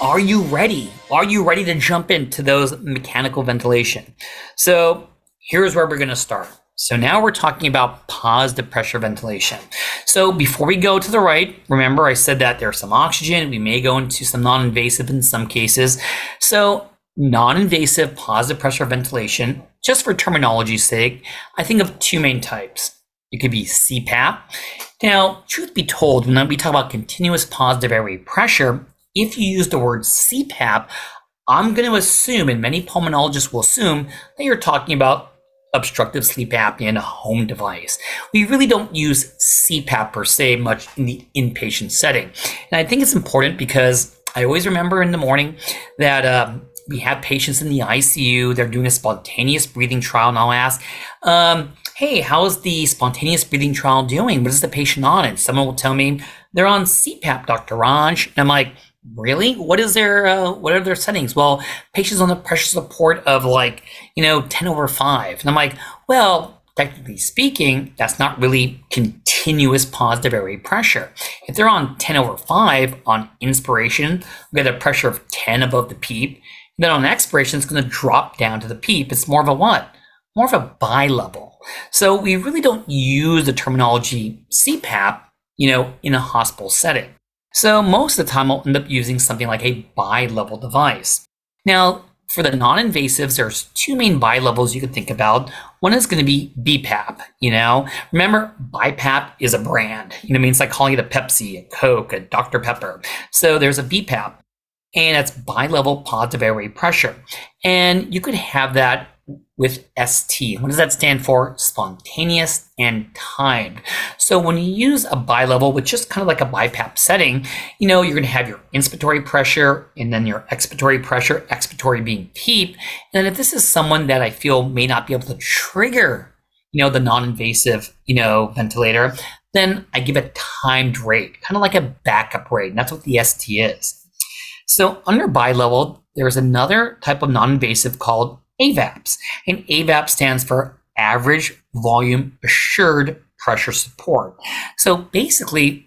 Are you ready? Are you ready to jump into those mechanical ventilation? So, here's where we're going to start. So, now we're talking about positive pressure ventilation. So, before we go to the right, remember I said that there's some oxygen. We may go into some non invasive in some cases. So, non invasive positive pressure ventilation, just for terminology's sake, I think of two main types. It could be CPAP. Now, truth be told, when we talk about continuous positive airway pressure, if you use the word CPAP, I'm going to assume, and many pulmonologists will assume, that you're talking about obstructive sleep apnea in a home device. We really don't use CPAP per se much in the inpatient setting. And I think it's important because I always remember in the morning that um, we have patients in the ICU, they're doing a spontaneous breathing trial, and I'll ask, um, hey, how is the spontaneous breathing trial doing? What is the patient on? And someone will tell me they're on CPAP, Dr. Raj. And I'm like, really? What is their uh, what are their settings? Well patients on the pressure support of like you know 10 over 5 and i'm like well technically speaking that's not really continuous positive airway pressure. If they're on 10 over 5 on inspiration we get a pressure of 10 above the PEEP. Then on expiration it's going to drop down to the PEEP. It's more of a what? More of a bi-level. So we really don't use the terminology cpap you know in a hospital setting so most of the time I'll end up using something like a bi-level device. Now, for the non-invasives, there's two main bi-levels you can think about. One is going to be BPAP, you know. Remember, BiPAP is a brand. You know, I mean, it's like calling it a Pepsi, a Coke, a Dr. Pepper. So there's a BPAP, and it's bi-level positive airway pressure. And you could have that with ST. What does that stand for? Spontaneous and timed. So when you use a bi-level with just kind of like a BiPAP setting, you know, you're going to have your inspiratory pressure and then your expiratory pressure, expiratory being PEEP. And if this is someone that I feel may not be able to trigger, you know, the non-invasive, you know, ventilator, then I give a timed rate, kind of like a backup rate. And that's what the ST is. So under bi-level, there's another type of non-invasive called AVAPS. And AVAP stands for Average Volume Assured Pressure Support. So basically,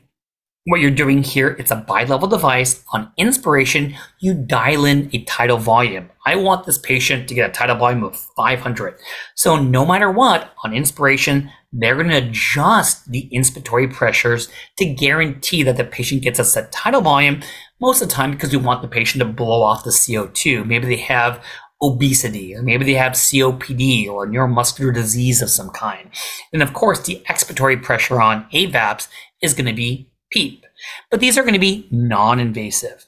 what you're doing here, it's a bi-level device. On inspiration, you dial in a tidal volume. I want this patient to get a tidal volume of 500. So no matter what, on inspiration, they're going to adjust the inspiratory pressures to guarantee that the patient gets a set tidal volume most of the time because we want the patient to blow off the CO2. Maybe they have obesity, or maybe they have COPD or neuromuscular disease of some kind. And of course, the expiratory pressure on AVAPs is going to be PEEP. But these are going to be non invasive.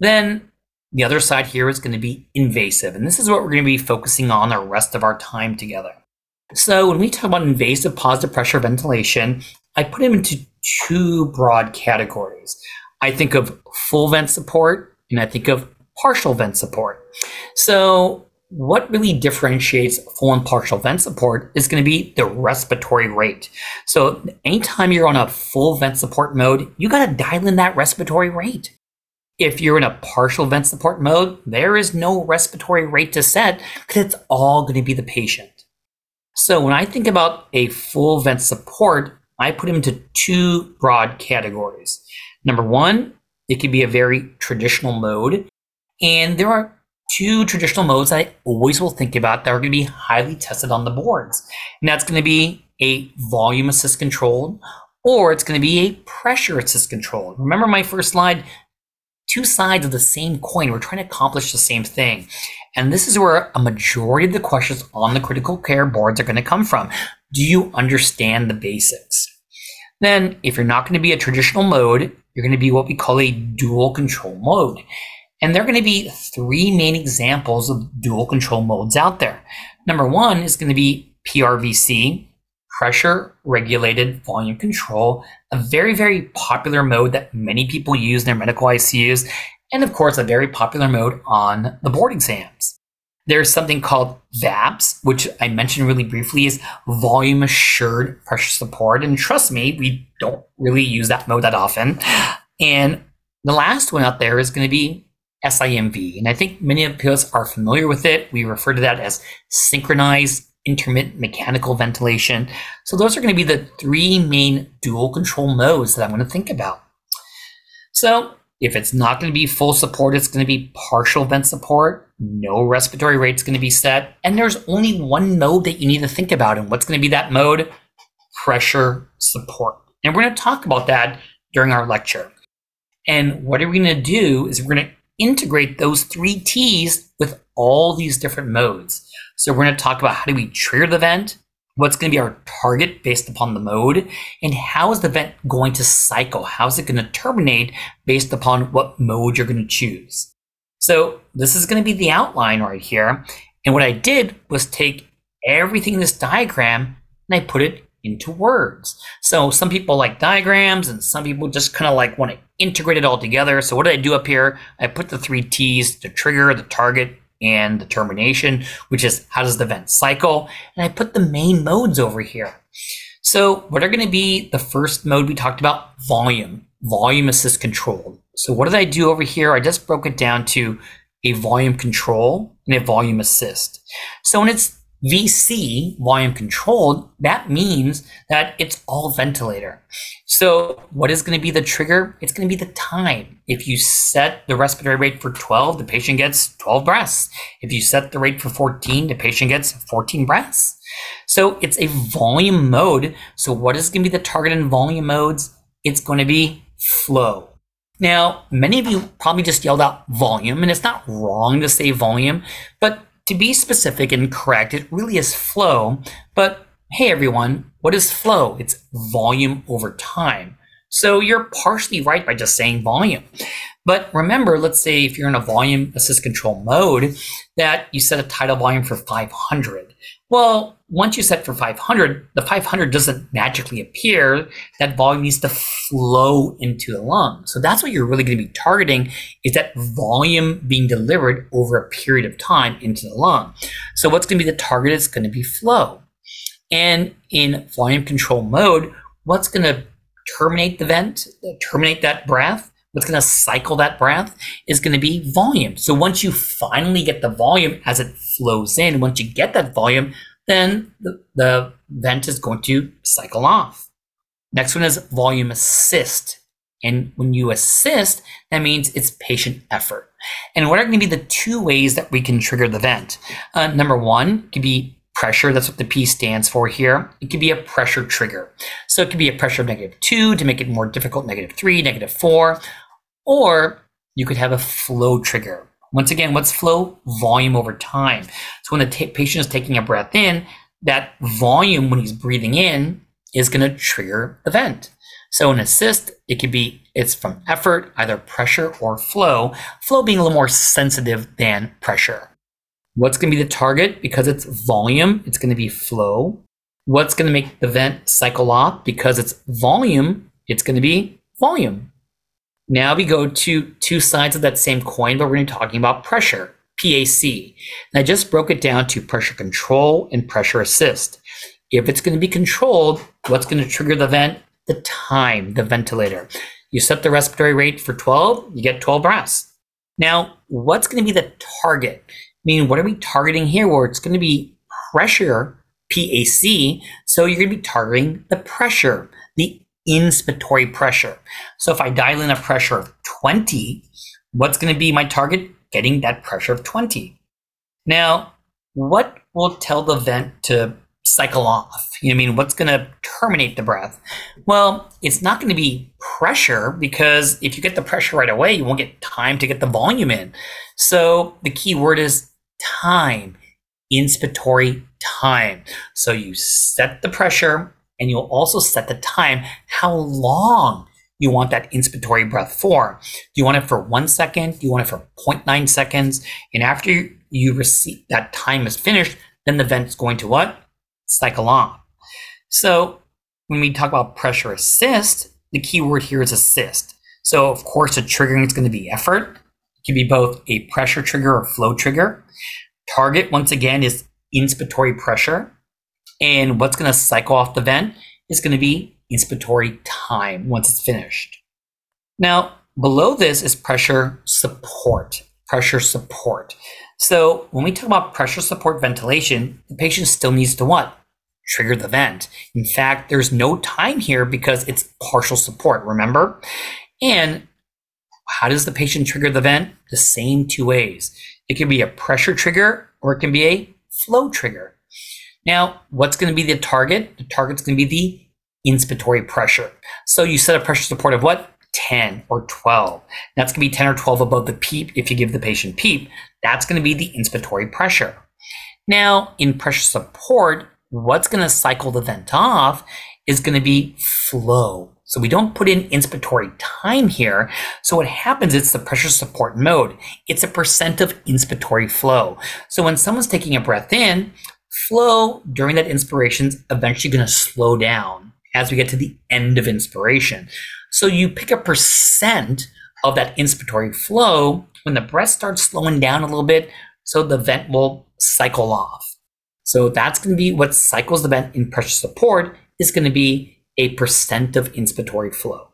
Then the other side here is going to be invasive. And this is what we're going to be focusing on the rest of our time together. So when we talk about invasive positive pressure ventilation, I put them into two broad categories. I think of full vent support and I think of partial vent support. So what really differentiates full and partial vent support is going to be the respiratory rate. So anytime you're on a full vent support mode, you got to dial in that respiratory rate. If you're in a partial vent support mode, there is no respiratory rate to set because it's all going to be the patient. So when I think about a full vent support, I put them into two broad categories. Number one, it could be a very traditional mode and there are two traditional modes I always will think about that are going to be highly tested on the boards. And that's going to be a volume assist control or it's going to be a pressure assist control. Remember my first slide? Two sides of the same coin. We're trying to accomplish the same thing. And this is where a majority of the questions on the critical care boards are going to come from. Do you understand the basics? Then, if you're not going to be a traditional mode, you're going to be what we call a dual control mode. And there are going to be three main examples of dual control modes out there. Number one is going to be PRVC, pressure regulated volume control, a very, very popular mode that many people use in their medical ICUs, and of course, a very popular mode on the board exams. there's something called VAPS, which I mentioned really briefly is volume assured pressure support. And trust me, we don't really use that mode that often. And the last one out there is going to be SIMV. And I think many of us are familiar with it. We refer to that as synchronized intermittent mechanical ventilation. So those are going to be the three main dual control modes that I'm going to think about. So if it's not going to be full support, it's going to be partial vent support. No respiratory rate is going to be set. And there's only one mode that you need to think about. And what's going to be that mode? Pressure support. And we're going to talk about that during our lecture. And what are we going to do is we're going to integrate those three T's with all these different modes. So we're going to talk about how do we trigger the vent, what's going to be our target based upon the mode, and how is the vent going to cycle? How is it going to terminate based upon what mode you're going to choose? So this is going to be the outline right here. And what I did was take everything in this diagram and I put it into words. So some people like diagrams and some people just kind of like want to integrate it all together. So what did I do up here? I put the three T's, the trigger, the target, and the termination, which is how does the vent cycle? And I put the main modes over here. So what are going to be the first mode we talked about? Volume, volume assist control. So what did I do over here? I just broke it down to a volume control and a volume assist. So when it's VC, volume controlled, that means that it's all ventilator. So what is going to be the trigger? It's going to be the time. If you set the respiratory rate for 12, the patient gets 12 breaths. If you set the rate for 14, the patient gets 14 breaths. So it's a volume mode. So what is going to be the target in volume modes? It's going to be flow. Now, many of you probably just yelled out volume, and it's not wrong to say volume, but to be specific and correct, it really is flow. But hey, everyone, what is flow? It's volume over time. So you're partially right by just saying volume. But remember, let's say if you're in a volume assist control mode, that you set a tidal volume for 500. Well, once you set for 500, the 500 doesn't magically appear. That volume needs to flow into the lung. So that's what you're really going to be targeting is that volume being delivered over a period of time into the lung. So what's going to be the target is going to be flow. And in volume control mode, what's going to terminate the vent, terminate that breath, what's going to cycle that breath is going to be volume. So once you finally get the volume as it flows in, once you get that volume, then the, the vent is going to cycle off. Next one is volume assist. And when you assist, that means it's patient effort. And what are going to be the two ways that we can trigger the vent? Uh, number one could be pressure. That's what the P stands for here. It could be a pressure trigger. So it could be a pressure of negative two to make it more difficult, negative three, negative four, or you could have a flow trigger. Once again, what's flow? Volume over time. So when the t- patient is taking a breath in, that volume when he's breathing in is going to trigger the vent. So an assist, it could be it's from effort, either pressure or flow. Flow being a little more sensitive than pressure. What's going to be the target? Because it's volume, it's going to be flow. What's going to make the vent cycle off? Because it's volume, it's going to be volume. Now we go to two sides of that same coin, but we're going to be talking about pressure, PAC. And I just broke it down to pressure control and pressure assist. If it's going to be controlled, what's going to trigger the vent? The time, the ventilator. You set the respiratory rate for 12, you get 12 breaths. Now, what's going to be the target? I mean, what are we targeting here? Where it's going to be pressure, PAC. So you're going to be targeting the pressure, the inspiratory pressure. So if I dial in a pressure of 20, what's going to be my target? Getting that pressure of 20. Now, what will tell the vent to cycle off? You know, I mean, what's going to terminate the breath? Well, it's not going to be pressure because if you get the pressure right away, you won't get time to get the volume in. So the key word is time, inspiratory time. So you set the pressure and you'll also set the time, how long you want that inspiratory breath for. Do you want it for one second? Do you want it for 0.9 seconds? And after you receive that time is finished, then the vent's going to what? Cycle on. So when we talk about pressure assist, the key word here is assist. So of course, the triggering is going to be effort. It can be both a pressure trigger or flow trigger. Target, once again, is inspiratory pressure. And what's going to cycle off the vent is going to be inspiratory time once it's finished. Now, below this is pressure support. Pressure support. So when we talk about pressure support ventilation, the patient still needs to what? Trigger the vent. In fact, there's no time here because it's partial support, remember? And how does the patient trigger the vent? The same two ways. It can be a pressure trigger or it can be a flow trigger. Now, what's going to be the target? The target's going to be the inspiratory pressure. So you set a pressure support of what? 10 or 12. That's going to be 10 or 12 above the PEEP if you give the patient PEEP. That's going to be the inspiratory pressure. Now, in pressure support, what's going to cycle the vent off is going to be flow. So we don't put in inspiratory time here. So what happens, it's the pressure support mode. It's a percent of inspiratory flow. So when someone's taking a breath in, flow during that inspiration is eventually going to slow down as we get to the end of inspiration. So you pick a percent of that inspiratory flow when the breath starts slowing down a little bit, so the vent will cycle off. So that's going to be what cycles the vent in pressure support is going to be a percent of inspiratory flow.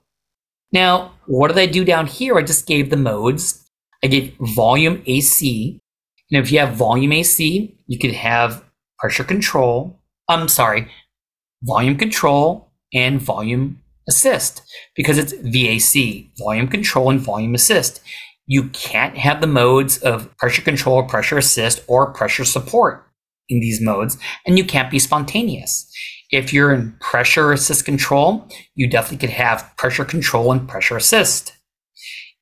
Now, what did I do down here? I just gave the modes. I gave volume AC. And if you have volume AC, you could have pressure control. I'm sorry, volume control and volume assist because it's VAC, volume control and volume assist. You can't have the modes of pressure control, pressure assist, or pressure support in these modes, and you can't be spontaneous. If you're in pressure assist control, you definitely could have pressure control and pressure assist.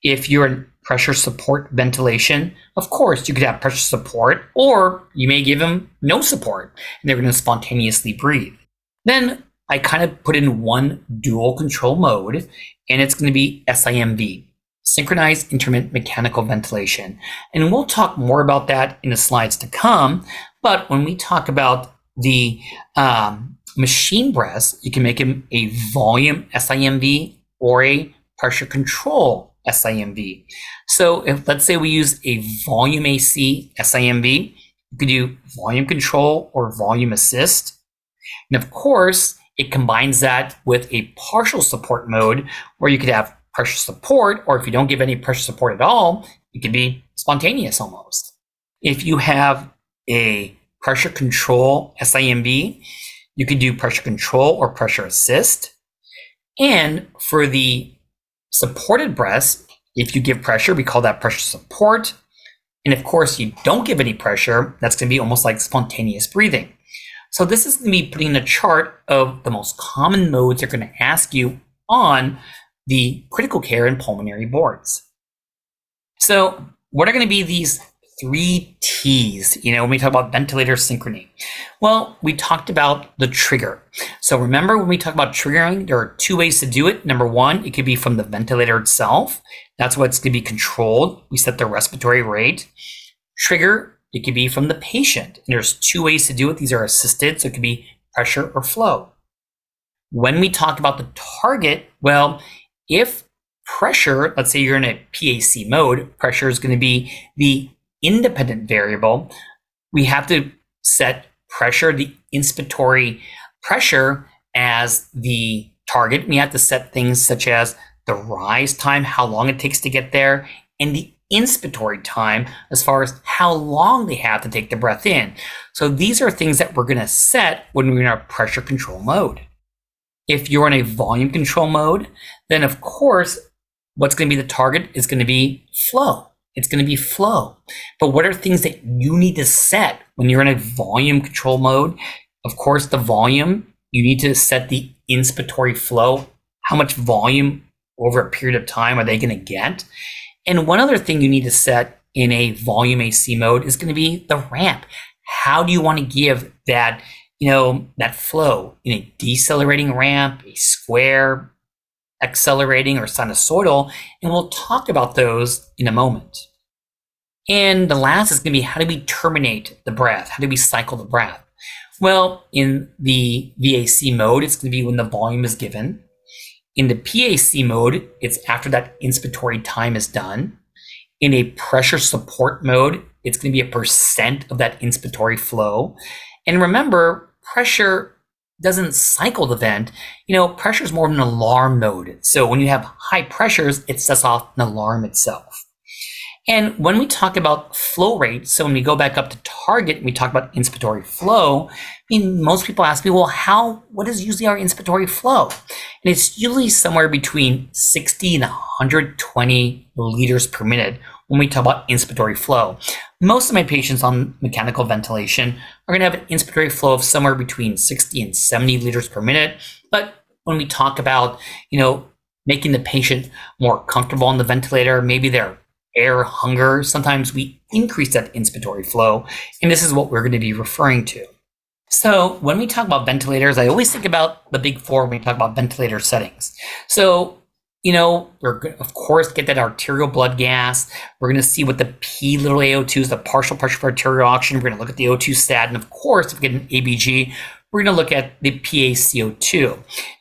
If you're in pressure support ventilation, of course, you could have pressure support, or you may give them no support and they're going to spontaneously breathe. Then I kind of put in one dual control mode, and it's going to be SIMV, synchronized intermittent mechanical ventilation. And we'll talk more about that in the slides to come. But when we talk about the um, machine breaths, you can make them a volume SIMV or a pressure control SIMV. So if let's say we use a volume AC SIMV, you could do volume control or volume assist. And of course, it combines that with a partial support mode where you could have pressure support, or if you don't give any pressure support at all, it can be spontaneous almost. If you have a pressure control SIMV, you could do pressure control or pressure assist. And for the supported breaths, if you give pressure, we call that pressure support. And of course, you don't give any pressure, that's going to be almost like spontaneous breathing. So this is be putting a chart of the most common modes they're going to ask you on the critical care and pulmonary boards. So what are going to be these three T's, you know, when we talk about ventilator synchrony? Well, we talked about the trigger. So remember when we talk about triggering, there are two ways to do it. Number one, it could be from the ventilator itself. That's what's going to be controlled. We set the respiratory rate. Trigger it could be from the patient. And there's two ways to do it. These are assisted, so it could be pressure or flow. When we talk about the target, well, if pressure, let's say you're in a PAC mode, pressure is going to be the independent variable. We have to set pressure, the inspiratory pressure, as the target. We have to set things such as the rise time, how long it takes to get there, and the inspiratory time as far as how long they have to take the breath in. So these are things that we're going to set when we're in our pressure control mode. If you're in a volume control mode, then of course, what's going to be the target is going to be flow. It's going to be flow. But what are things that you need to set when you're in a volume control mode? Of course, the volume, you need to set the inspiratory flow. How much volume over a period of time are they going to get? And one other thing you need to set in a volume AC mode is going to be the ramp. How do you want to give that, you know, that flow in a decelerating ramp, a square, accelerating, or sinusoidal? And we'll talk about those in a moment. And the last is going to be how do we terminate the breath? How do we cycle the breath? Well, in the VAC mode, it's going to be when the volume is given. In the PAC mode, it's after that inspiratory time is done. In a pressure support mode, it's going to be a percent of that inspiratory flow. And remember, pressure doesn't cycle the vent. You know, pressure is more of an alarm mode. So when you have high pressures, it sets off an alarm itself. And when we talk about flow rate, so when we go back up to target we talk about inspiratory flow, I mean, most people ask me, well, how, what is usually our inspiratory flow? And it's usually somewhere between 60 and 120 liters per minute when we talk about inspiratory flow. Most of my patients on mechanical ventilation are going to have an inspiratory flow of somewhere between 60 and 70 liters per minute. But when we talk about, you know, making the patient more comfortable on the ventilator, maybe they're air hunger, sometimes we increase that inspiratory flow. And this is what we're going to be referring to. So when we talk about ventilators, I always think about the big four when we talk about ventilator settings. So, you know, we're going to, of course, get that arterial blood gas. We're going to see what the P little AO2 is, the partial pressure for arterial oxygen. We're going to look at the O2 stat. And of course, if we get an ABG, we're going to look at the PaCO2.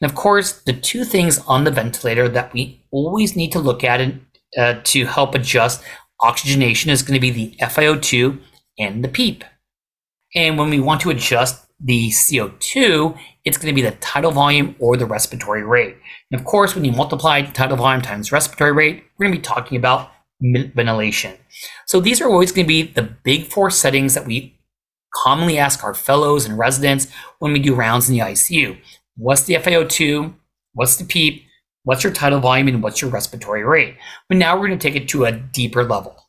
And of course, the two things on the ventilator that we always need to look at and uh, to help adjust oxygenation is going to be the FiO2 and the PEEP. And when we want to adjust the CO2, it's going to be the tidal volume or the respiratory rate. And of course, when you multiply tidal volume times respiratory rate, we're going to be talking about ventilation. So these are always going to be the big four settings that we commonly ask our fellows and residents when we do rounds in the ICU. What's the FiO2? What's the PEEP? what's your tidal volume and what's your respiratory rate. But now we're going to take it to a deeper level.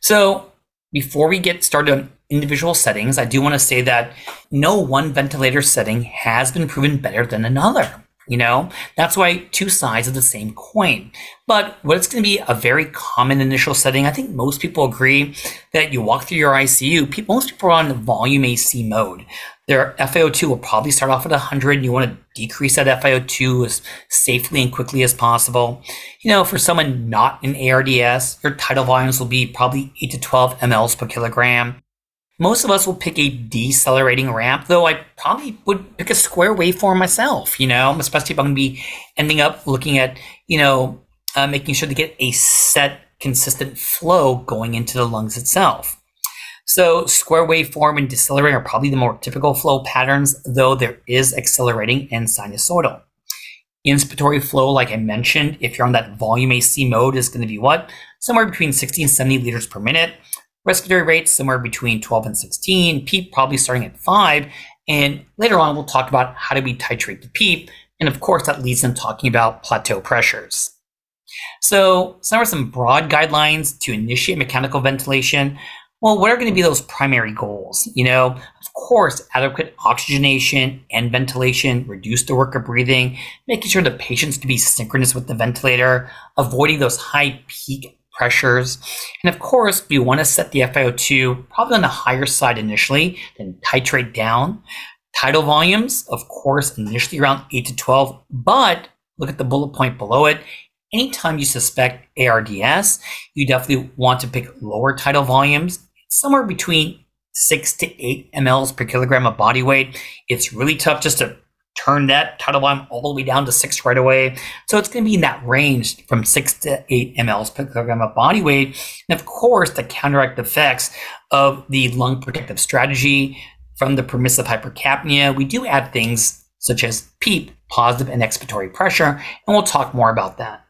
So before we get started on individual settings, I do want to say that no one ventilator setting has been proven better than another. You know, that's why two sides of the same coin. But what's going to be a very common initial setting, I think most people agree that you walk through your ICU, most people are on volume AC mode. Their FiO2 will probably start off at 100. And you want to decrease that FiO2 as safely and quickly as possible. You know, for someone not in ARDS, your tidal volumes will be probably 8 to 12 mLs per kilogram. Most of us will pick a decelerating ramp, though I probably would pick a square waveform myself, you know, especially if I'm going to be ending up looking at, you know, uh, making sure to get a set consistent flow going into the lungs itself. So square waveform and decelerating are probably the more typical flow patterns, though there is accelerating and sinusoidal. Inspiratory flow, like I mentioned, if you're on that volume AC mode, is going to be what? Somewhere between 60 and 70 liters per minute. Respiratory rates somewhere between 12 and 16, PEEP probably starting at 5. And later on, we'll talk about how do we titrate the PEEP. And of course, that leads them talking about plateau pressures. So, some are some broad guidelines to initiate mechanical ventilation. Well, what are going to be those primary goals? You know, of course, adequate oxygenation and ventilation, reduce the work of breathing, making sure the patients can be synchronous with the ventilator, avoiding those high peak pressures. And of course, we want to set the FiO2 probably on the higher side initially, then titrate down. Tidal volumes, of course, initially around 8 to 12, but look at the bullet point below it. Anytime you suspect ARDS, you definitely want to pick lower tidal volumes, somewhere between 6 to 8 mLs per kilogram of body weight. It's really tough just to turn that tidal volume all the way down to six right away. So it's going to be in that range from six to eight mLs per kilogram of body weight. And of course, the counteract effects of the lung protective strategy from the permissive hypercapnia, we do add things such as PEEP, positive and expiratory pressure, and we'll talk more about that.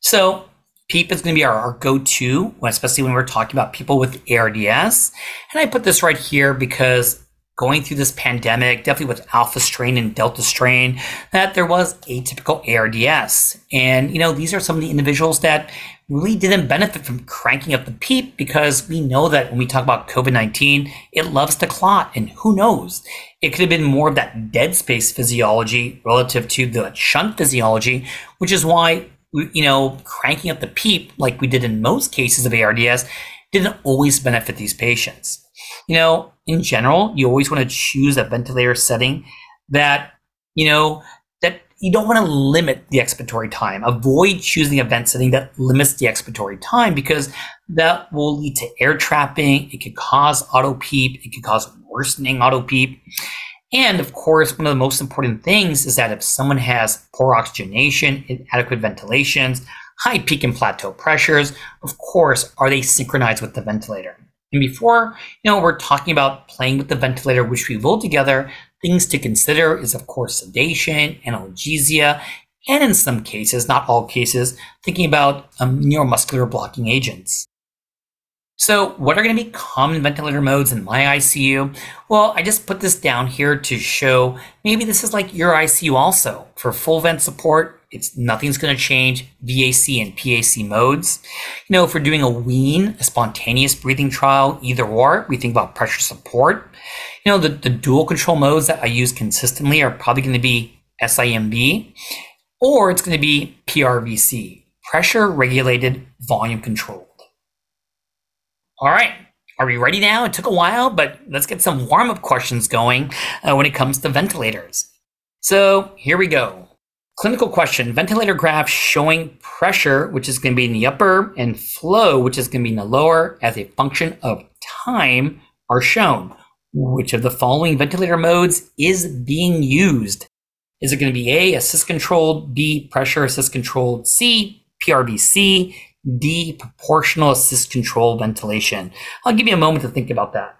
So PEEP is going to be our, our go-to, especially when we're talking about people with ARDS. And I put this right here because going through this pandemic, definitely with alpha strain and delta strain, that there was atypical ARDS. And, you know, these are some of the individuals that really didn't benefit from cranking up the PEEP because we know that when we talk about COVID 19, it loves to clot. And who knows? It could have been more of that dead space physiology relative to the shunt physiology, which is why, you know, cranking up the PEEP, like we did in most cases of ARDS, didn't always benefit these patients. You know, in general, you always want to choose a ventilator setting that, you know, that you don't want to limit the expiratory time. Avoid choosing a vent setting that limits the expiratory time because that will lead to air trapping. It could cause auto PEEP. It could cause worsening auto PEEP. And of course, one of the most important things is that if someone has poor oxygenation, inadequate ventilations, high peak and plateau pressures. Of course, are they synchronized with the ventilator? And before, you know, we're talking about playing with the ventilator, which we will together, things to consider is, of course, sedation, analgesia, and in some cases, not all cases, thinking about um, neuromuscular blocking agents. So, what are going to be common ventilator modes in my ICU? Well, I just put this down here to show maybe this is like your ICU also. For full vent support, it's nothing's going to change VAC and PAC modes. You know, if we're doing a wean, a spontaneous breathing trial, either or, we think about pressure support. You know, the, the dual control modes that I use consistently are probably going to be SIMV or it's going to be PRVC, pressure regulated volume controlled. All right. Are we ready now? It took a while, but let's get some warm up questions going uh, when it comes to ventilators. So here we go. Clinical question Ventilator graph showing pressure, which is going to be in the upper, and flow, which is going to be in the lower, as a function of time, are shown. Which of the following ventilator modes is being used? Is it going to be A, assist controlled, B, pressure assist controlled, C, PRVC, D, proportional assist control ventilation? I'll give you a moment to think about that.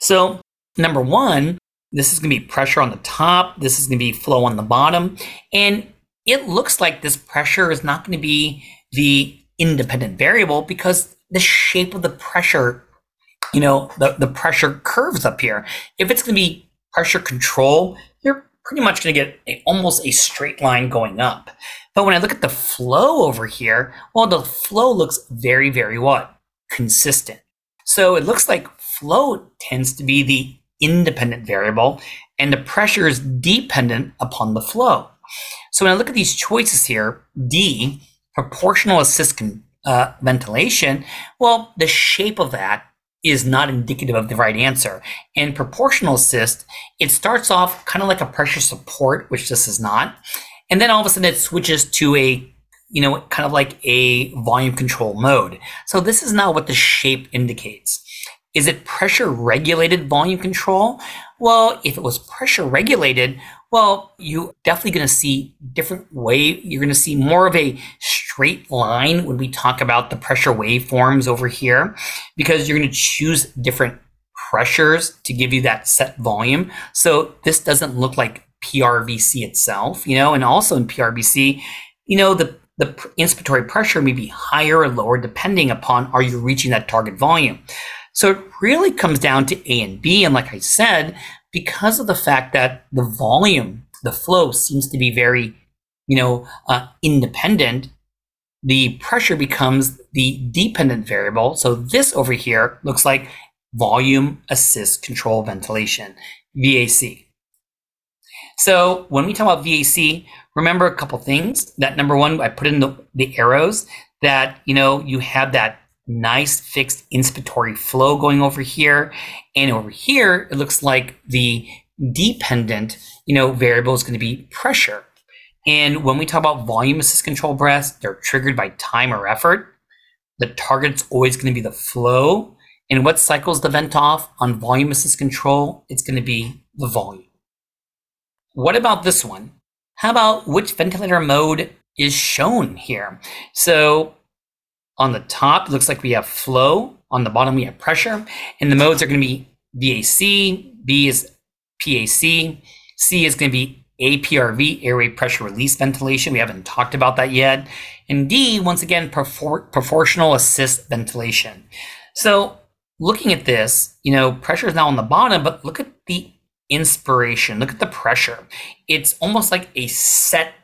So, number one, this is going to be pressure on the top, this is going to be flow on the bottom, and it looks like this pressure is not going to be the independent variable because the shape of the pressure, you know, the, the pressure curves up here. If it's going to be pressure control, you're pretty much going to get a, almost a straight line going up. But when I look at the flow over here, well, the flow looks very, very what? Consistent. So it looks like flow tends to be the independent variable and the pressure is dependent upon the flow. So when I look at these choices here, D, proportional assist uh, ventilation, well, the shape of that is not indicative of the right answer. And proportional assist, it starts off kind of like a pressure support, which this is not. And then all of a sudden it switches to a, you know, kind of like a volume control mode. So this is not what the shape indicates. Is it pressure regulated volume control? Well, if it was pressure regulated, well, you definitely going to see different way. You're going to see more of a straight line when we talk about the pressure waveforms over here, because you're going to choose different pressures to give you that set volume. So this doesn't look like PRVC itself, you know, and also in PRVC, you know, the the inspiratory pressure may be higher or lower depending upon are you reaching that target volume. So it really comes down to A and B. And like I said, because of the fact that the volume, the flow seems to be very, you know, uh, independent, the pressure becomes the dependent variable. So this over here looks like volume assist control ventilation, VAC. So when we talk about VAC, remember a couple things. That number one, I put in the, the arrows that, you know, you have that nice fixed inspiratory flow going over here. And over here, it looks like the dependent, you know, variable is going to be pressure. And when we talk about volume assist control breaths, they're triggered by time or effort. The target's always going to be the flow. And what cycles the vent off on volume assist control? It's going to be the volume. What about this one? How about which ventilator mode is shown here? So on the top, it looks like we have flow. On the bottom, we have pressure. And the modes are going to be VAC, B is PAC, C is going to be APRV, airway pressure release ventilation. We haven't talked about that yet. And D, once again, propor- proportional assist ventilation. So looking at this, you know, pressure is now on the bottom, but look at the inspiration. Look at the pressure. It's almost like a set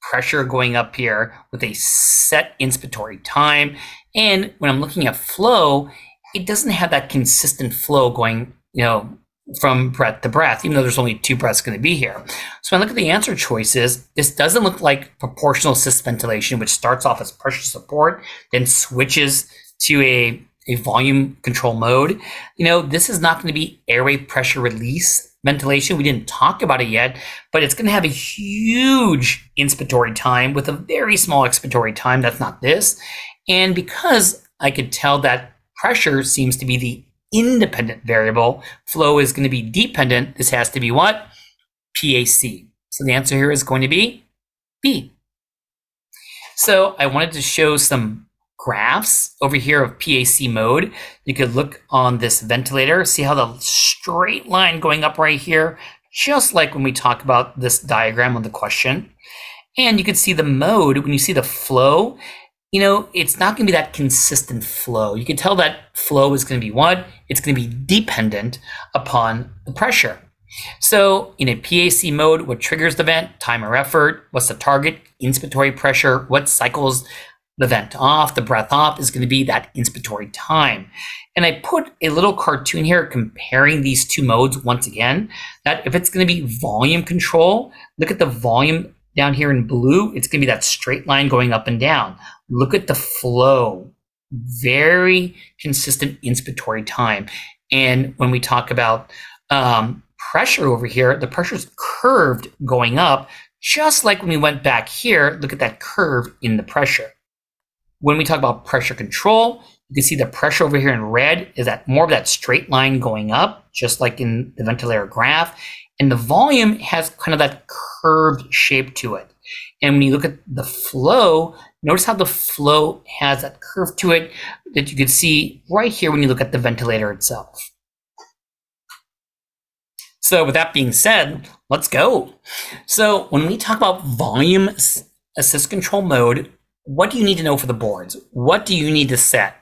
pressure going up here with a set inspiratory time. And when I'm looking at flow, it doesn't have that consistent flow going, you know, from breath to breath, even though there's only two breaths going to be here. So when I look at the answer choices, this doesn't look like proportional assist ventilation, which starts off as pressure support, then switches to a, a volume control mode. You know, this is not going to be airway pressure release ventilation. We didn't talk about it yet, but it's going to have a huge inspiratory time with a very small expiratory time. That's not this. And because I could tell that pressure seems to be the independent variable, flow is going to be dependent. This has to be what? PAC. So the answer here is going to be B. So I wanted to show some graphs over here of PAC mode. You could look on this ventilator, see how the straight line going up right here, just like when we talk about this diagram on the question. And you can see the mode, when you see the flow, you know, it's not going to be that consistent flow. You can tell that flow is going to be what? It's going to be dependent upon the pressure. So in a PAC mode, what triggers the vent? Time or effort. What's the target? Inspiratory pressure. What cycles the vent off, the breath off is going to be that inspiratory time. And I put a little cartoon here comparing these two modes once again, that if it's going to be volume control, look at the volume down here in blue, it's going to be that straight line going up and down. Look at the flow, very consistent inspiratory time. And when we talk about um, pressure over here, the pressure is curved going up, just like when we went back here, look at that curve in the pressure. When we talk about pressure control, you can see the pressure over here in red is that more of that straight line going up, just like in the ventilator graph. And the volume has kind of that curved shape to it. And when you look at the flow, notice how the flow has that curve to it that you can see right here when you look at the ventilator itself. So with that being said, let's go. So when we talk about volume assist control mode, what do you need to know for the boards? What do you need to set?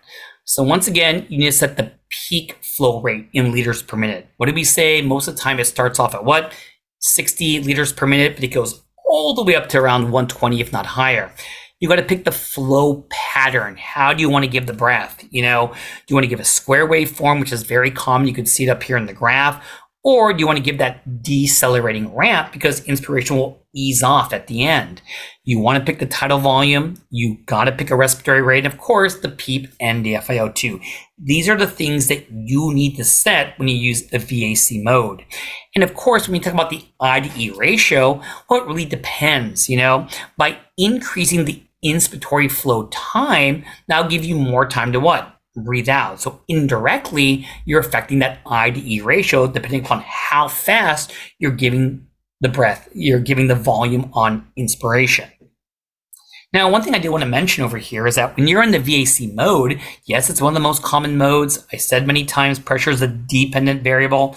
So once again, you need to set the peak flow rate in liters per minute. What did we say? Most of the time it starts off at what? 60 liters per minute, but it goes all the way up to around 120, if not higher. You got to pick the flow pattern. How do you want to give the breath? You know, do you want to give a square waveform, which is very common? You can see it up here in the graph, or do you want to give that decelerating ramp because inspiration will ease off at the end? You want to pick the tidal volume. You got to pick a respiratory rate. And of course, the PEEP and the FiO2. These are the things that you need to set when you use the VAC mode. And of course, when you talk about the I to E ratio, well, it really depends, you know, by increasing the inspiratory flow time, that'll give you more time to what? Breathe out. So indirectly, you're affecting that I to E ratio depending upon how fast you're giving the breath, you're giving the volume on inspiration. Now, one thing I do want to mention over here is that when you're in the VAC mode, yes, it's one of the most common modes. I said many times pressure is a dependent variable.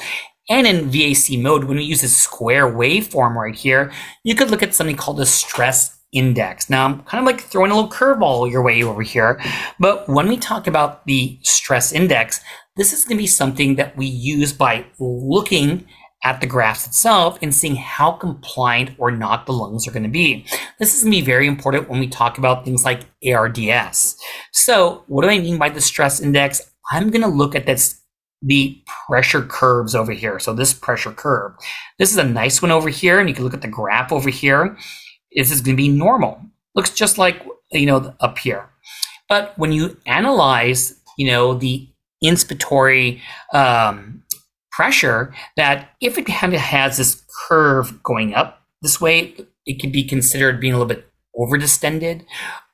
And in VAC mode, when we use this square waveform right here, you could look at something called the stress index. Now, I'm kind of like throwing a little curveball your way over here, but when we talk about the stress index, this is going to be something that we use by looking at the graphs itself and seeing how compliant or not the lungs are going to be. This is going to be very important when we talk about things like ARDS. So, what do I mean by the stress index? I'm going to look at this the pressure curves over here. So this pressure curve. This is a nice one over here, and you can look at the graph over here this is going to be normal. Looks just like, you know, up here. But when you analyze, you know, the inspiratory um, pressure, that if it kind of has this curve going up this way, it could be considered being a little bit over distended.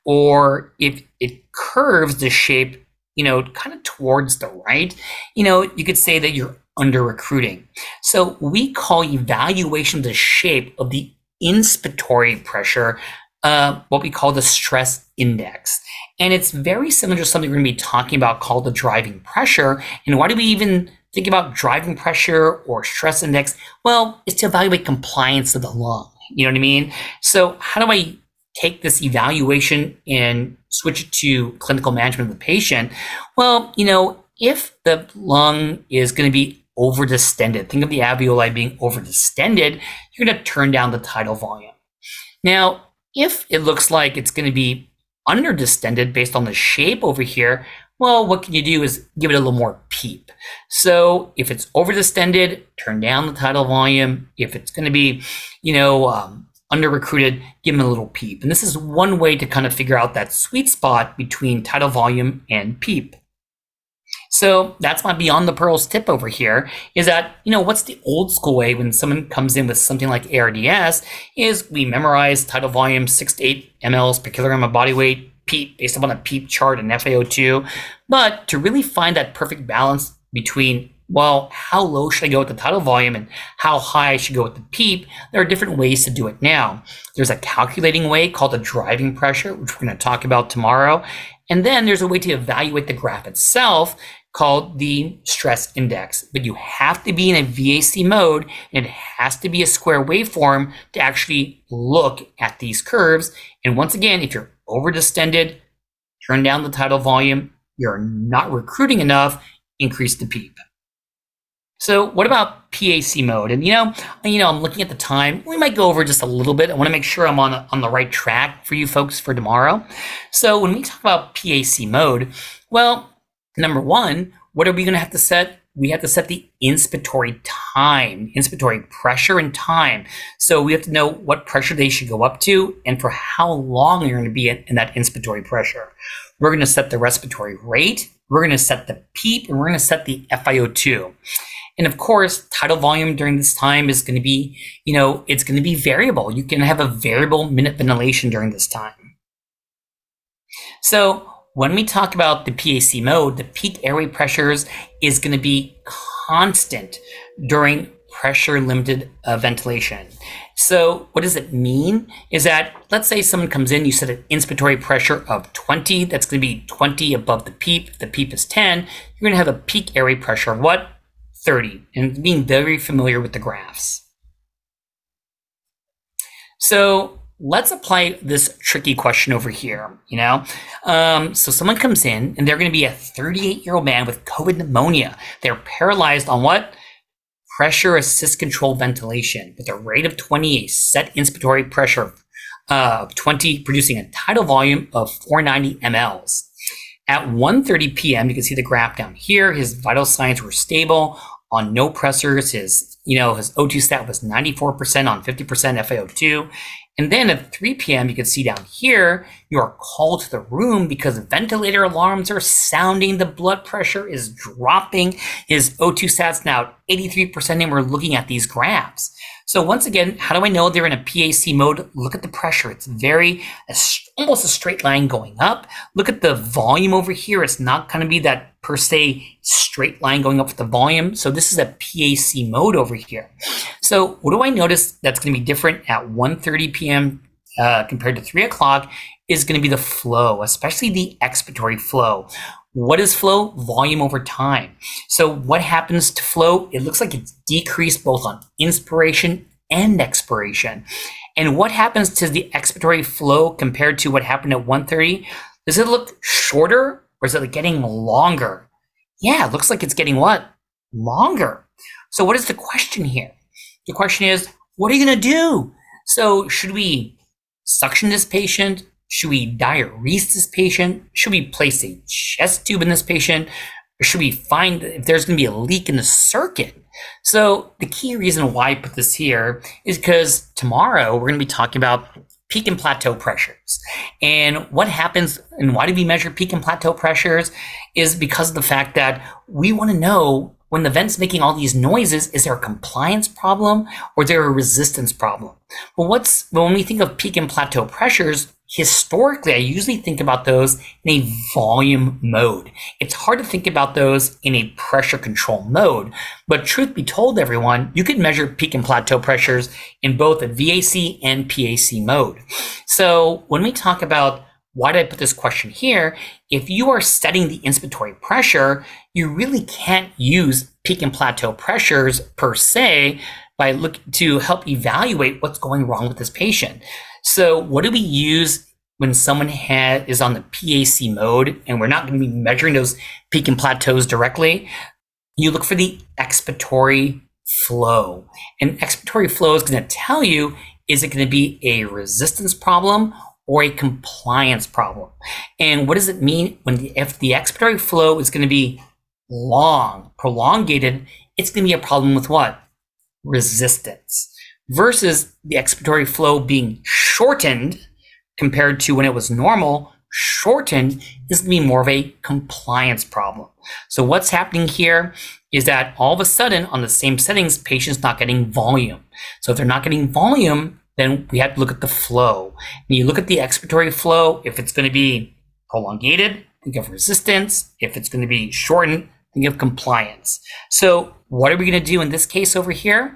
Or if it curves the shape, you know, kind of towards the right, you know, you could say that you're under recruiting. So we call evaluation the shape of the inspiratory pressure, uh, what we call the stress index. And it's very similar to something we're going to be talking about called the driving pressure. And why do we even think about driving pressure or stress index? Well, it's to evaluate compliance of the lung. You know what I mean? So, how do I take this evaluation and switch it to clinical management of the patient? Well, you know, if the lung is going to be over distended. Think of the alveoli being over distended. You're going to turn down the tidal volume. Now, if it looks like it's going to be under distended based on the shape over here, well, what can you do is give it a little more PEEP. So if it's over distended, turn down the tidal volume. If it's going to be, you know, um, under recruited, give them a little PEEP. And this is one way to kind of figure out that sweet spot between tidal volume and PEEP. So that's my beyond the pearls tip over here is that, you know, what's the old school way when someone comes in with something like ARDS is we memorize tidal volume six to eight mLs per kilogram of body weight, PEEP based upon a PEEP chart and FiO2. But to really find that perfect balance between well, how low should I go with the tidal volume and how high I should go with the PEEP? There are different ways to do it now. There's a calculating way called the driving pressure, which we're going to talk about tomorrow. And then there's a way to evaluate the graph itself called the stress index. But you have to be in a VAC mode and it has to be a square waveform to actually look at these curves. And once again, if you're overdistended, turn down the tidal volume, you're not recruiting enough, increase the PEEP. So what about PAC mode? And you know, you know, I'm looking at the time. We might go over just a little bit. I want to make sure I'm on on the right track for you folks for tomorrow. So when we talk about PAC mode, well, number one, what are we going to have to set? We have to set the inspiratory time, inspiratory pressure and time. So we have to know what pressure they should go up to and for how long you're going to be in, in that inspiratory pressure. We're going to set the respiratory rate. We're going to set the PEEP and we're going to set the FiO2. And of course, tidal volume during this time is going to be, you know, it's going to be variable. You can have a variable minute ventilation during this time. So when we talk about the PAC mode, the peak airway pressures is going to be constant during pressure limited uh, ventilation. So what does it mean? Is that let's say someone comes in, you set an inspiratory pressure of 20, that's going to be 20 above the PEEP. If The PEEP is 10. You're going to have a peak airway pressure of what? 30 and being very familiar with the graphs. So let's apply this tricky question over here, you know? Um, so someone comes in and they're going to be a 38 year old man with COVID pneumonia. They're paralyzed on what? Pressure assist control ventilation with a rate of 20, a set inspiratory pressure of 20, producing a tidal volume of 490 mLs. At 1.30 p.m., you can see the graph down here. His vital signs were stable on no pressors. His, you know, his O2 stat was 94% on 50% FiO2. And then at 3 p.m., you can see down here, you are called to the room because ventilator alarms are sounding. The blood pressure is dropping. His O2 sats now 83%, and we're looking at these graphs. So once again, how do I know they're in a PAC mode? Look at the pressure. It's very, almost a straight line going up. Look at the volume over here. It's not going to be that per se straight line going up with the volume. So this is a PAC mode over here. So what do I notice that's going to be different at 1.30 p.m. Uh, compared to 3 o'clock is going to be the flow, especially the expiratory flow. What is flow? Volume over time. So what happens to flow? It looks like it's decreased both on inspiration and expiration. And what happens to the expiratory flow compared to what happened at 130? Does it look shorter or is it getting longer? Yeah, it looks like it's getting what? Longer. So what is the question here? The question is, what are you going to do? So should we suction this patient? Should we diurese this patient? Should we place a chest tube in this patient? Or should we find if there's going to be a leak in the circuit? So the key reason why I put this here is because tomorrow we're going to be talking about peak and plateau pressures. And what happens and why do we measure peak and plateau pressures is because of the fact that we want to know when the vent's making all these noises, is there a compliance problem or is there a resistance problem? Well, what's when we think of peak and plateau pressures, historically, I usually think about those in a volume mode. It's hard to think about those in a pressure control mode. But truth be told, everyone, you can measure peak and plateau pressures in both a VAC and PAC mode. So when we talk about why did I put this question here? If you are setting the inspiratory pressure, you really can't use peak and plateau pressures per se by look to help evaluate what's going wrong with this patient. So what do we use when someone is on the PAC mode and we're not going to be measuring those peak and plateaus directly? You look for the expiratory flow. And expiratory flow is going to tell you is it going to be a resistance problem or a compliance problem. And what does it mean when the, if the expiratory flow is going to be long, prolongated, it's going to be a problem with what? Resistance. Versus the expiratory flow being shortened compared to when it was normal, shortened is going to be more of a compliance problem. So what's happening here is that all of a sudden on the same settings, patients not getting volume. So if they're not getting volume, then we have to look at the flow. And you look at the expiratory flow, if it's going to be prolongated, think of resistance. If it's going to be shortened, think of compliance. So what are we going to do in this case over here?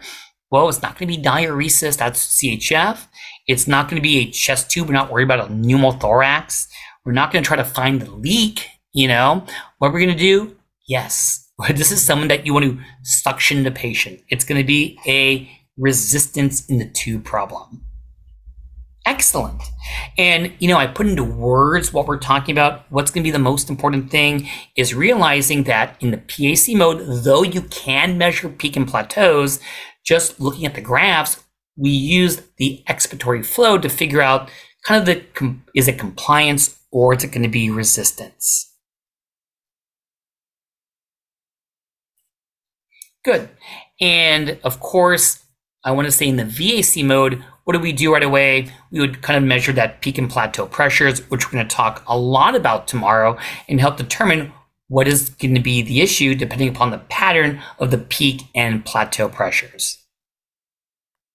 Well, it's not going to be diuresis, that's CHF. It's not going to be a chest tube. We're not worried about a pneumothorax. We're not going to try to find the leak, you know. What we're going to do, yes, this is someone that you want to suction the patient. It's going to be a resistance in the tube problem. Excellent. And, you know, I put into words what we're talking about. What's going to be the most important thing is realizing that in the PAC mode, though you can measure peak and plateaus, just looking at the graphs, we use the expiratory flow to figure out kind of the, is it compliance or is it going to be resistance? Good. And of course, I want to say in the VAC mode, what do we do right away? We would kind of measure that peak and plateau pressures, which we're going to talk a lot about tomorrow and help determine what is going to be the issue depending upon the pattern of the peak and plateau pressures.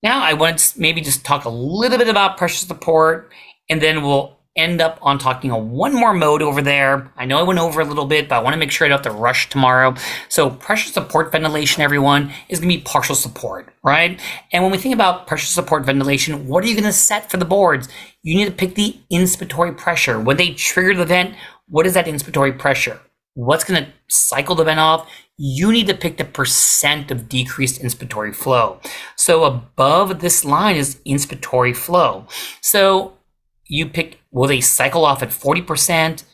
Now I want to maybe just talk a little bit about pressure support and then we'll end up on talking a one more mode over there. I know I went over a little bit, but I want to make sure I don't have to rush tomorrow. So pressure support ventilation, everyone, is going to be partial support, right? And when we think about pressure support ventilation, what are you going to set for the boards? You need to pick the inspiratory pressure. When they trigger the vent, what is that inspiratory pressure? What's going to cycle the vent off? You need to pick the percent of decreased inspiratory flow. So above this line is inspiratory flow. So you pick will they cycle off at 40%,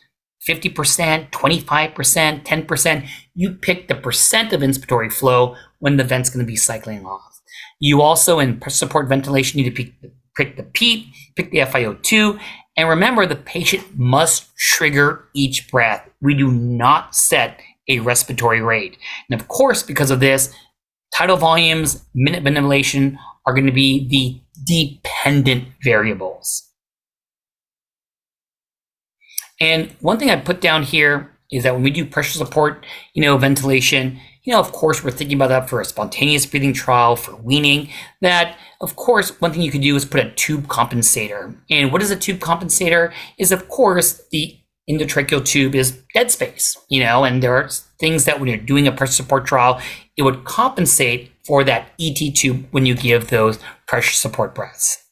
50%, 25%, 10%? You pick the percent of inspiratory flow when the vent's going to be cycling off. You also, in support ventilation, need to pick, pick the PEEP, pick the FiO2, and remember the patient must trigger each breath. We do not set a respiratory rate. And of course, because of this, tidal volumes, minute ventilation are going to be the dependent variables. And one thing I put down here is that when we do pressure support, you know, ventilation, you know, of course, we're thinking about that for a spontaneous breathing trial, for weaning. That, of course, one thing you could do is put a tube compensator. And what is a tube compensator? Is, of course, the endotracheal tube is dead space, you know, and there are things that when you're doing a pressure support trial, it would compensate for that ET tube when you give those pressure support breaths.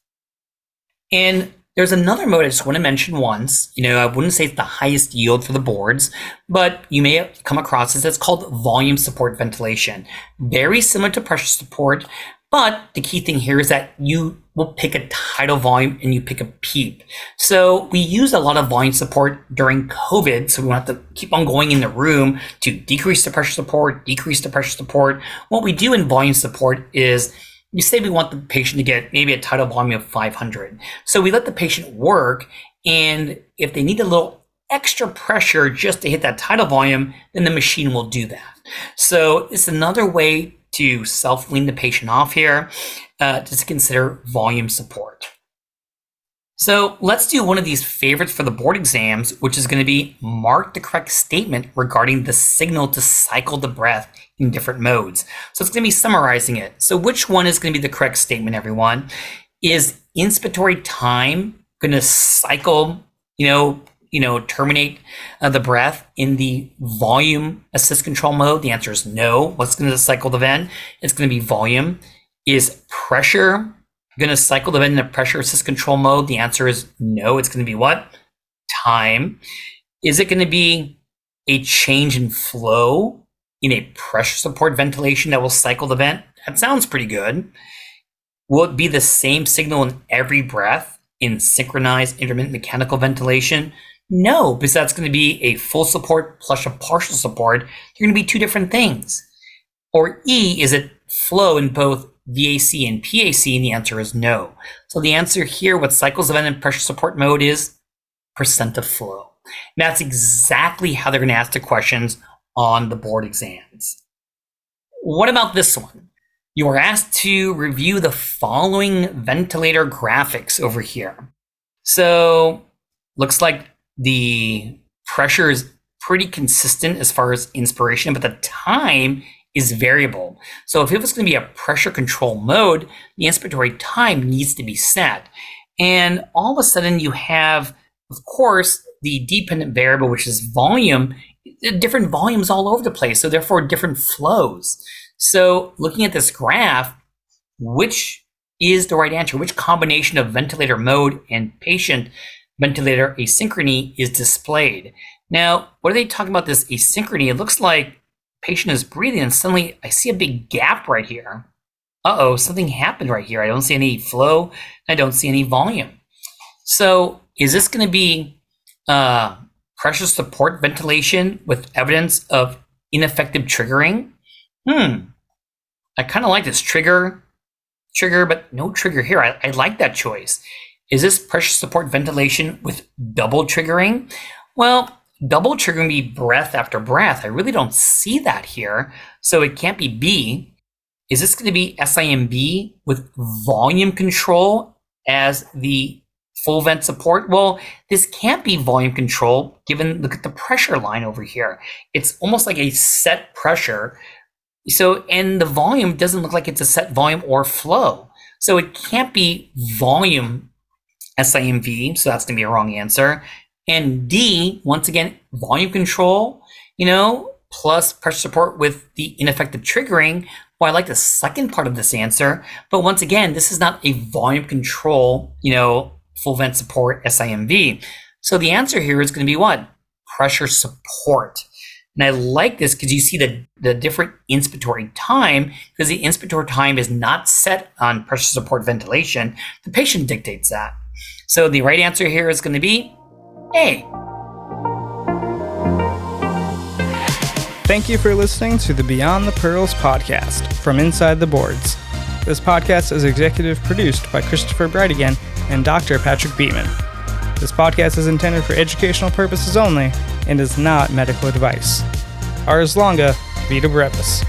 And there's another mode I just want to mention once. You know, I wouldn't say it's the highest yield for the boards, but you may come across this. It's called volume support ventilation. Very similar to pressure support, but the key thing here is that you will pick a tidal volume and you pick a PEEP. So we use a lot of volume support during COVID. So we want to keep on going in the room to decrease the pressure support, decrease the pressure support. What we do in volume support is you say we want the patient to get maybe a tidal volume of 500. So we let the patient work, and if they need a little extra pressure just to hit that tidal volume, then the machine will do that. So it's another way to self wean the patient off here, uh, just to consider volume support. So let's do one of these favorites for the board exams, which is going to be mark the correct statement regarding the signal to cycle the breath in different modes. So it's going to be summarizing it. So which one is going to be the correct statement, everyone? Is inspiratory time going to cycle, you know, you know, terminate uh, the breath in the volume assist control mode? The answer is no. What's going to cycle the vent? It's going to be volume. Is pressure going to cycle the vent in a pressure assist control mode? The answer is no. It's going to be what? Time. Is it going to be a change in flow in a pressure support ventilation that will cycle the vent? That sounds pretty good. Will it be the same signal in every breath in synchronized intermittent mechanical ventilation? No, because that's going to be a full support plus a partial support. They're going to be two different things. Or E, is it flow in both VAC and PAC? And the answer is no. So the answer here, with cycles of end and pressure support mode is percent of flow. And that's exactly how they're going to ask the questions on the board exams. What about this one? You are asked to review the following ventilator graphics over here. So, looks like the pressure is pretty consistent as far as inspiration, but the time is variable. So if it was going to be a pressure control mode, the inspiratory time needs to be set. And all of a sudden you have, of course, the dependent variable, which is volume, eh, different volumes all over the place, so therefore different flows. So looking at this graph, which is the right answer? Which combination of ventilator mode and patient ventilator asynchrony is displayed? Now, what are they talking about this asynchrony? It looks like patient is breathing and suddenly I see a big gap right here. Uh-oh, something happened right here. I don't see any flow. I don't see any volume. So is this going to be uh, pressure support ventilation with evidence of ineffective triggering? Hmm. I kind of like this trigger, trigger, but no trigger here. I, I like that choice. Is this pressure support ventilation with double triggering? Well, double triggering be breath after breath. I really don't see that here. So it can't be B. Is this going to be SIMV with volume control as the full vent support? Well, this can't be volume control given, look at the pressure line over here. It's almost like a set pressure. So, and the volume doesn't look like it's a set volume or flow. So it can't be volume SIMV. So that's going to be a wrong answer. And D, once again, volume control, you know, plus pressure support with the ineffective triggering. Well, I like the second part of this answer, but once again, this is not a volume control, you know, full vent support SIMV. So the answer here is going to be what? Pressure support. And I like this because you see the, the different inspiratory time because the inspiratory time is not set on pressure support ventilation. The patient dictates that. So the right answer here is going to be A. Thank you for listening to the Beyond the Pearls podcast from Inside the Boards. This podcast is executive produced by Christopher Breitigan and Dr. Patrick Beeman. This podcast is intended for educational purposes only and is not medical advice. Ars longa, vita brevis.